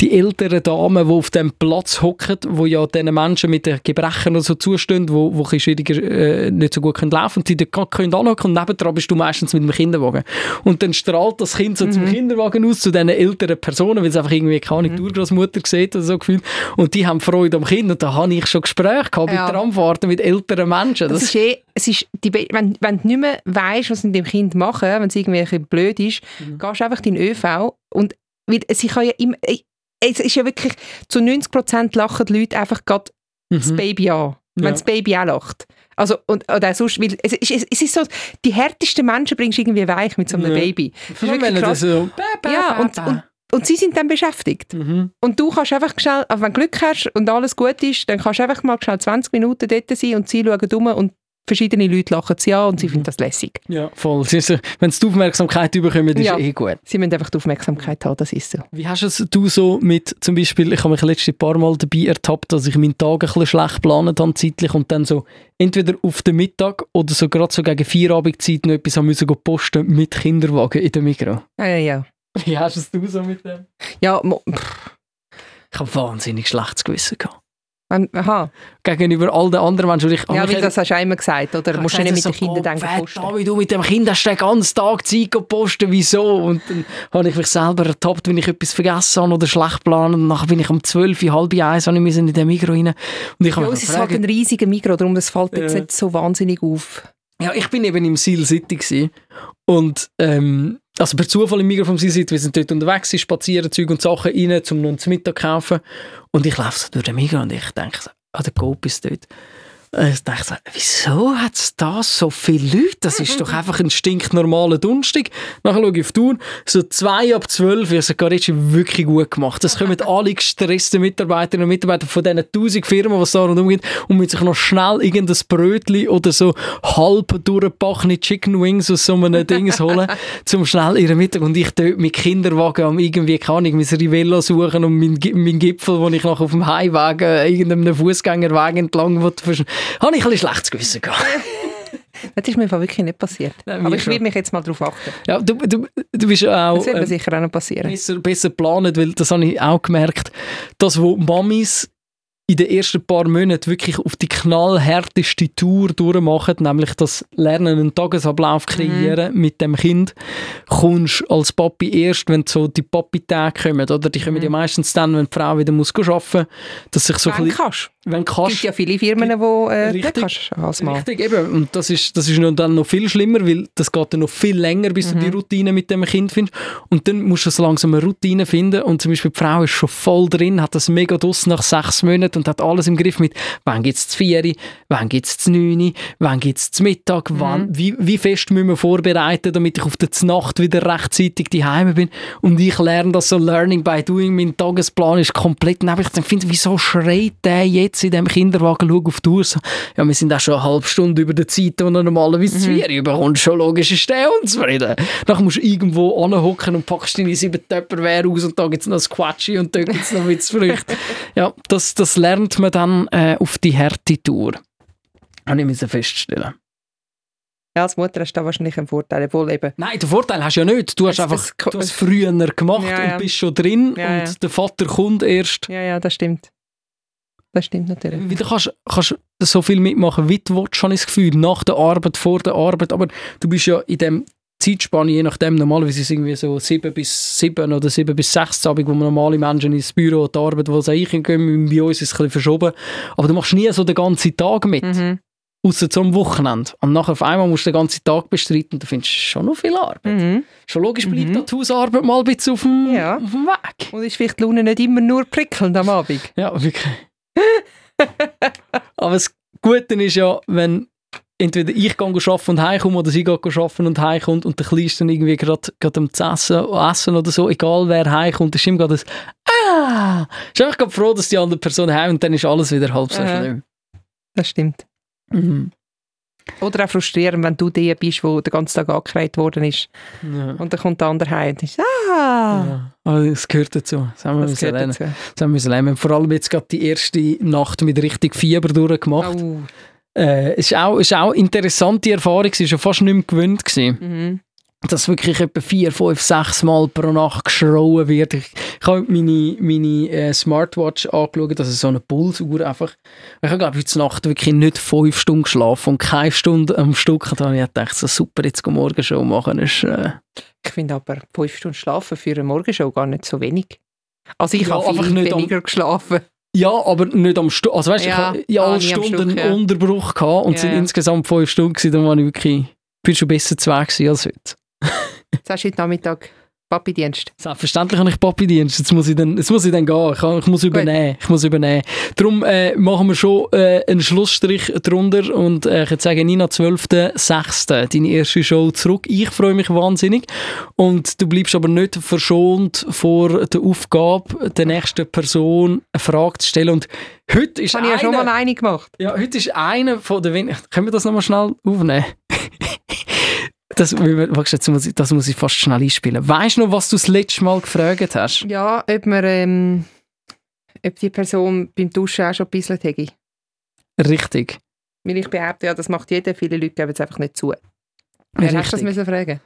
Die älteren Damen, die auf dem Platz hocken, wo ja diesen Menschen mit den Gebrechen oder so zustehen, wo, wo schwieriger äh, nicht so gut können laufen und die dort können anhocken und nebendran bist du meistens mit dem Kinderwagen. Und dann strahlt das Kind so zum Kinderwagen aus, zu diesen älteren Personen, weil es einfach irgendwie keine mhm. Urgroßmutter sieht oder so gefühlt. Und die haben Freude am Kind und da habe ich schon Gespräche gehabt Ja. mit Tramfahrten mit älteren Menschen. Das, ist eh, es ist die, wenn, wenn du nicht mehr weißt, was sie mit dem Kind machen, wenn es irgendwie ein bisschen blöd ist, Mhm. gehst du einfach in den ÖV und weil sie kann ja immer, es ist ja wirklich, zu 90% lachen die Leute einfach gerade das Mhm. Baby an, wenn Ja. das Baby auch lacht. Also, und, oder sonst, weil es, ist, es ist so, die härtesten Menschen bringst du irgendwie weich mit so einem Ja. Baby. Das ist wenn das so... Ja, und, und, und sie sind dann beschäftigt. Mhm. Und du kannst einfach schnell, also wenn du Glück hast und alles gut ist, dann kannst du einfach mal schnell 20 Minuten dort sein und sie schauen um und verschiedene Leute lachen sie an und sie finden das lässig. Ja, voll. Wenn sie die Aufmerksamkeit bekommen, ist Ja. eh gut. Sie müssen einfach die Aufmerksamkeit haben, das ist so. Wie hast es du so mit, zum Beispiel, ich habe mich letzte paar Mal dabei ertappt, dass ich meinen Tag ein bisschen schlecht geplant habe zeitlich und dann so entweder auf den Mittag oder so gerade so gegen Feierabendzeit noch etwas haben müssen go posten mit Kinderwagen in der Mikro. Ja, ja, ja. Wie hast es du so mit dem? Ja, pff, Ich habe wahnsinnig schlechtes Gewissen gehabt. Wenn- aha. Gegenüber all den anderen Menschen. Ich, Ja, weil das hast du immer gesagt, oder? Musst du nicht mit gesagt, den Kindern so, denken, oh, posten. David, du mit dem Kind hast den ganzen Tag Zeit gepostet, wieso? Und dann habe ich mich selber ertappt, wenn ich etwas vergessen habe oder schlecht plane. Und dann bin ich um 12, halb eins, habe ich in den Mikro rein. Und ich Ja, es ist halt ein riesiger Mikro, darum das fällt jetzt Ja. nicht so wahnsinnig auf. ja, ich bin eben im Seal City und ähm, also per Zufall im Mikro vom Seal City, wir sind dort unterwegs, gewesen, spazieren Zeug und Sachen rein, um noch zum Mittag zu kaufen. Und ich laufe so durch den Mikro und ich denke, so, ah, der Coop ist dort. Äh, Ich dachte, so, wieso hat es da so viele Leute? Das ist doch einfach ein stinknormaler Donnerstag. Nachher schaue ich auf die Uhr, so zwei ab zwölf, ich das ist wirklich gut gemacht. Das kommen alle gestressten Mitarbeiterinnen und Mitarbeiter von diesen tausend Firmen, die es da rundherum gibt, und müssen sich noch schnell irgendein Brötchen oder so halb durchgebackene Chicken Wings aus so einem Dings holen, zum schnell ihren Mittag. Und ich dort mit Kinderwagen am irgendwie, keine Ahnung, mein Rivella suchen und mein, Gi- mein Gipfel, wo ich noch auf dem Heimweg äh, irgendeinem Fußgängerweg entlang versch- habe ich ein bisschen schlechtes Gewissen gehabt. Das ist mir wirklich nicht passiert. Nein, Aber ich will mich jetzt mal darauf achten. Ja, du, du, du bist auch Das wird mir ähm, sicher auch noch passieren. besser, besser geplant, weil das habe ich auch gemerkt, dass wo Mamis in den ersten paar Monaten wirklich auf die knallhärteste Tour durchmachen, nämlich das Lernen, einen Tagesablauf kreieren mit dem Kind, kommst als Papi erst, wenn so die Papi-Tage kommen, oder? Die kommen ja meistens dann, wenn die Frau wieder muss arbeiten muss, dass sich so ein Wenn bisschen, kannst. wenn Es kannst, gibt ja viele Firmen, die äh, Richtig. kannst als Mann. Richtig, eben. Und das ist, das ist dann noch viel schlimmer, weil das geht dann noch viel länger, bis du die Routine mit dem Kind findest. Und dann musst du so langsam eine Routine finden. Und zum Beispiel die Frau ist schon voll drin, hat das mega Duss nach sechs Monaten und hat alles im Griff mit, wann gibt es die Vieri, wann gibt es die Neuni, wann gibt es Mittag, wann, wie, wie fest müssen wir vorbereiten, damit ich auf der Nacht wieder rechtzeitig daheim bin. Und ich lerne das so Learning by Doing. Mein Tagesplan ist komplett neben. Ich finde, wieso schreit der jetzt in dem Kinderwagen, schau auf die Uhr, so, ja, wir sind auch schon eine halbe Stunde über der Zeit, die du normalerweise mhm. Vieri überkommst. Schon logisch ist der unzufrieden. Dann musst du irgendwo anhocken und packst deine sieben Tupperware aus und da gibt es noch Squatchy und da gibt es noch Witzfrüchte. ja, das, das lernt man dann äh, auf die harte Tour. Habe ich müssen feststellen. Ja, als Mutter hast du da wahrscheinlich einen Vorteil, obwohl eben... Nein, den Vorteil hast du ja nicht. Du hast Es- einfach du hast früher gemacht Ja, ja. und bist schon drin Ja, und der Vater kommt erst. Ja, ja, das stimmt. Das stimmt natürlich. Wieder kannst kannst so viel mitmachen, wie du willst, habe ich das Gefühl. Nach der Arbeit, vor der Arbeit. Aber du bist ja in dem Zeitspanne, je nachdem, normalerweise ist es irgendwie so sieben bis sieben oder sieben bis sechs Abend, wo man normale Menschen ins Büro und die Arbeit, wo sie eingehen, bei uns ist es ein bisschen verschoben. Aber du machst nie so den ganzen Tag mit. Mhm. Außer zum Wochenende. Und nachher auf einmal musst du den ganzen Tag bestreiten und du findest schon noch viel Arbeit. Mhm. Schon logisch bleibt Mhm. da die Hausarbeit mal ein bisschen auf dem, Ja. auf dem Weg. Und ist vielleicht die Laune nicht immer nur prickelnd am Abend? Ja, wirklich. Aber das Gute ist ja, wenn entweder ich gehe arbeiten und heimkomme oder sie geht arbeiten und heimkommt und der Kleinste dann irgendwie gerade am essen, essen oder so, egal wer heimkommt, ist immer gerade das «Ah!» Ist einfach gerade froh, dass die andere Person heim und dann ist alles wieder halb so Aha. schlimm. Das stimmt. Mhm. Oder auch frustrierend, wenn du der bist, der den ganzen Tag angereiht worden ist. Ja. Und dann kommt der andere heim und ist «Ah!» Ja. Aber das gehört dazu. Das haben wir Das lernen. dazu. Das haben wir lernen. Wir haben vor allem jetzt gerade die erste Nacht mit richtig Fieber durchgemacht. Oh. Äh, es war auch, ist auch eine interessante Erfahrung, war schon fast nicht mehr gewöhnt. Gewesen. Mhm. dass wirklich etwa vier, fünf, sechs Mal pro Nacht geschrauen wird. Ich, ich habe meine, meine äh, Smartwatch angeschaut, das ist so eine Pulsuhr einfach. Ich habe glaube ich heute Nacht wirklich nicht fünf Stunden geschlafen und keine Stunde am Stück. Und dann habe ich gedacht, so super, jetzt morgen schon machen. Ist, äh, Ich finde aber fünf Stunden schlafen für eine Morgenshow gar nicht so wenig. Also ich Ja, habe einfach nicht am- weniger geschlafen. Ja, aber nicht am Stück. Also weißt, Ja, ich ah, alle am Stunden Stück, einen. Unterbruch gehabt und Ja, es sind ja. insgesamt fünf Stunden gewesen, dann war ich wirklich, bin schon besser zu gewesen als heute. Jetzt hast du heute Nachmittag Papi-Dienst. Selbstverständlich habe ich Papi-Dienst. Jetzt muss ich dann, jetzt muss ich dann gehen. Ich, ich muss übernehmen. Ich muss übernehmen. Darum äh, machen wir schon äh, einen Schlussstrich drunter und äh, ich würde sagen, Nina, 12.06. deine erste Show zurück. Ich freue mich wahnsinnig. Und du bleibst aber nicht verschont vor der Aufgabe, der nächsten Person eine Frage zu stellen. Und heute ist habe ich ja schon mal eine gemacht. ja, heute ist einer von den wenigen. Können wir das nochmal schnell aufnehmen? Das, jetzt muss ich, das muss ich fast schnell einspielen. Weißt du noch, was du das letzte Mal gefragt hast? Ja, ob, man, ähm, ob die Person beim Duschen auch schon gebisselt hätte. Richtig. Weil ich behaupte, ja, das macht jeder. Viele Leute geben es einfach nicht zu. Wer hast du das Richtig. müssen fragen?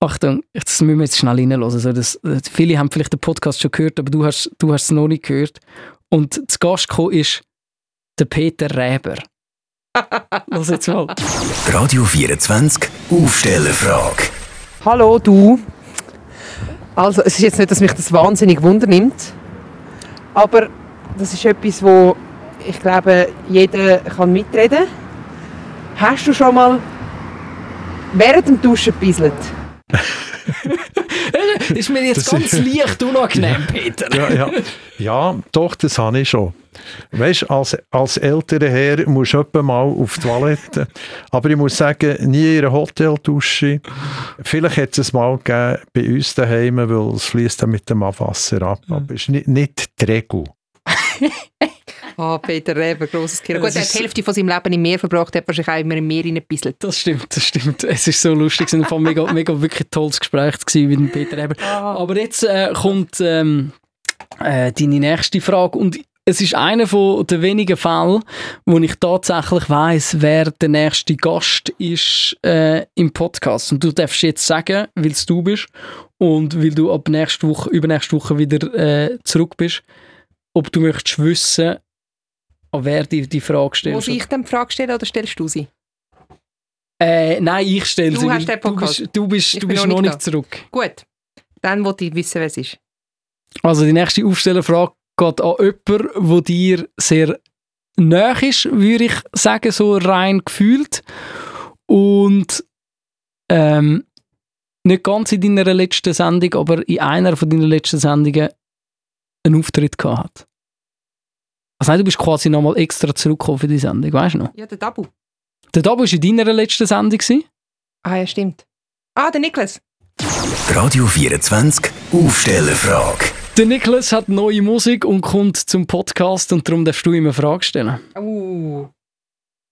Achtung, das müssen wir jetzt schnell reinhören. Also das, viele haben vielleicht den Podcast schon gehört, aber du hast, du hast es noch nicht gehört. Und zu Gast gekommen ist der Peter Räber. Lass jetzt mal. Radio 24 Aufstellerfrage. Hallo, du. Also, es ist jetzt nicht, dass mich das wahnsinnig wundernimmt, aber das ist etwas, wo ich glaube, jeder kann mitreden. Hast du schon mal während dem Duschen gebisselt? ist mir jetzt Das ganz ist- leicht unangenehm, Peter. Ja, ja. ja, doch, das habe ich schon. Weißt du, als, als älterer Herr musst du mal auf die Toilette. Aber ich muss sagen, nie in einer Hoteldusche. Vielleicht hat es mal gegeben bei uns daheim, weil es fließt dann mit dem Abwasser ab. Aber es ist nicht, nicht die Regel. Ah, Peter Reber, grosses Kind. Gut, er hat die Hälfte von seinem Leben im Meer verbracht, hat wahrscheinlich auch immer im Meer reingebisselt. Das stimmt, das stimmt. Es ist so lustig. Es war ein mega, mega wirklich tolles Gespräch gewesen mit dem Peter Eber. Aber jetzt äh, kommt ähm, äh, deine nächste Frage und es ist einer von den wenigen Fällen, wo ich tatsächlich weiß, wer der nächste Gast ist äh, im Podcast. Und du darfst jetzt sagen, weil es du bist und weil du ab nächste Woche, übernächste Woche wieder äh, zurück bist, ob du möchtest wissen, an wer dir die Frage Muss stellst. ich dann die Frage stellen oder stellst du sie? Äh, nein, ich stelle Du sie. hast den Podcast. Du bist, du bist, du bist noch nicht nicht zurück. Gut, dann wollte ich wissen, wer es ist. Also die nächste Aufstellerfrage geht an jemanden, wo dir sehr nahe ist, würde ich sagen, so rein gefühlt. Und ähm, nicht ganz in deiner letzten Sendung, aber in einer von deinen letzten Sendungen einen Auftritt gehabt hat. Also nein, du bist quasi nochmal extra zurückgekommen für die Sendung, weißt du noch? Ja, der Dabu. Der Dabo war in deiner letzten Sendung. gewesen. Ah, ja, stimmt. Ah, der Niklas. Radio 24 Aufstellerfrage. Der Niklas hat neue Musik und kommt zum Podcast und darum darfst du ihm eine Frage stellen. Oh.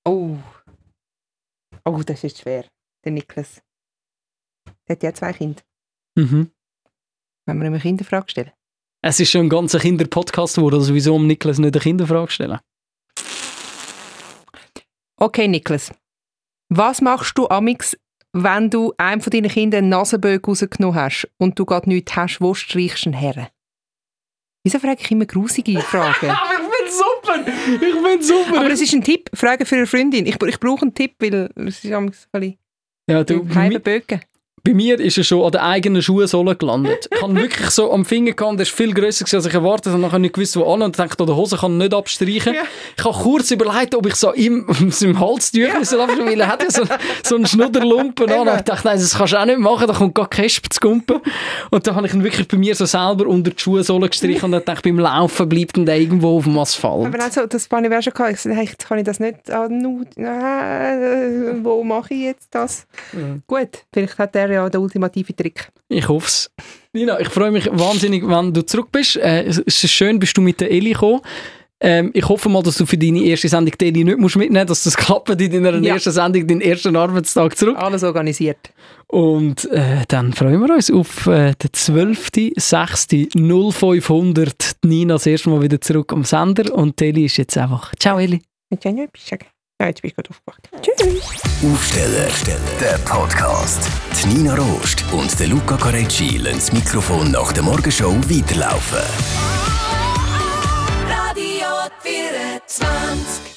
Oh. Oh, das ist schwer. Der Niklas. Der hat ja zwei Kinder. Mhm. Wenn wir ihm eine Kinderfrage stellen. Es ist schon ein ganzer Kinderpodcast geworden, also wieso um Niklas nicht eine Kinderfrage stellen? Okay, Niklas. Was machst du amix, wenn du einem von deinen Kindern einen Nasenbögen rausgenommen hast und du gerade nichts hast, wo streichst du ihn her? Wieso frage ich immer grusige Fragen? Aber ich bin super! Ich bin super! Aber es ist ein Tipp, Frage für eine Freundin. Ich, ich brauche einen Tipp, weil es ist amix ein bisschen ja, du, keine Bögen. Bei mir ist er schon an der eigenen Schuhsohle gelandet. Ich habe wirklich so am Finger gehabt, der ist viel grösser als ich erwartet habe. Und dann habe ich nicht gewusst, wo an und dachte, die Hose kann nicht abstreichen. Ja. Ich habe kurz überlegt, ob ich so ihm seinem Halstücher ja. soll weil er hat ja so, so einen Schnudderlumpen an. Und ich dachte, nein, das kannst du auch nicht machen, da kommt gar Kesp zu kumpen. Und dann habe ich ihn wirklich bei mir so selber unter die Schuhsohle gestrichen und dann dachte ich, beim Laufen bleibt er irgendwo auf dem Asphalt. Aber also, das ich auch schon gehabt. Ich hey, jetzt kann ich das nicht an nu- äh, Wo mache ich jetzt das? Mhm. Gut, vielleicht hat er ja den ultimativen Trick. Ich hoffe es. Nina, ich freue mich wahnsinnig, wenn du zurück bist. Äh, es ist schön, bist du mit der Eli gekommen. Ähm, ich hoffe mal, dass du für deine erste Sendung die Eli nicht musst mitnehmen musst, dass das klappt in deiner Ja. ersten Sendung, deinen ersten Arbeitstag zurück. Alles organisiert. Und äh, dann freuen wir uns auf äh, den 12.06.0500. Die Nina das erste Mal wieder zurück am Sender und die Eli ist jetzt einfach... Ciao Eli. Auch noch etwas sagen? Ja, jetzt bin ich gerade aufgewacht. Tschüss. Aufsteller, der Podcast. Die Nina Rost und der Luca Carecci lassen das Mikrofon nach der Morgenshow weiterlaufen. Radio 24.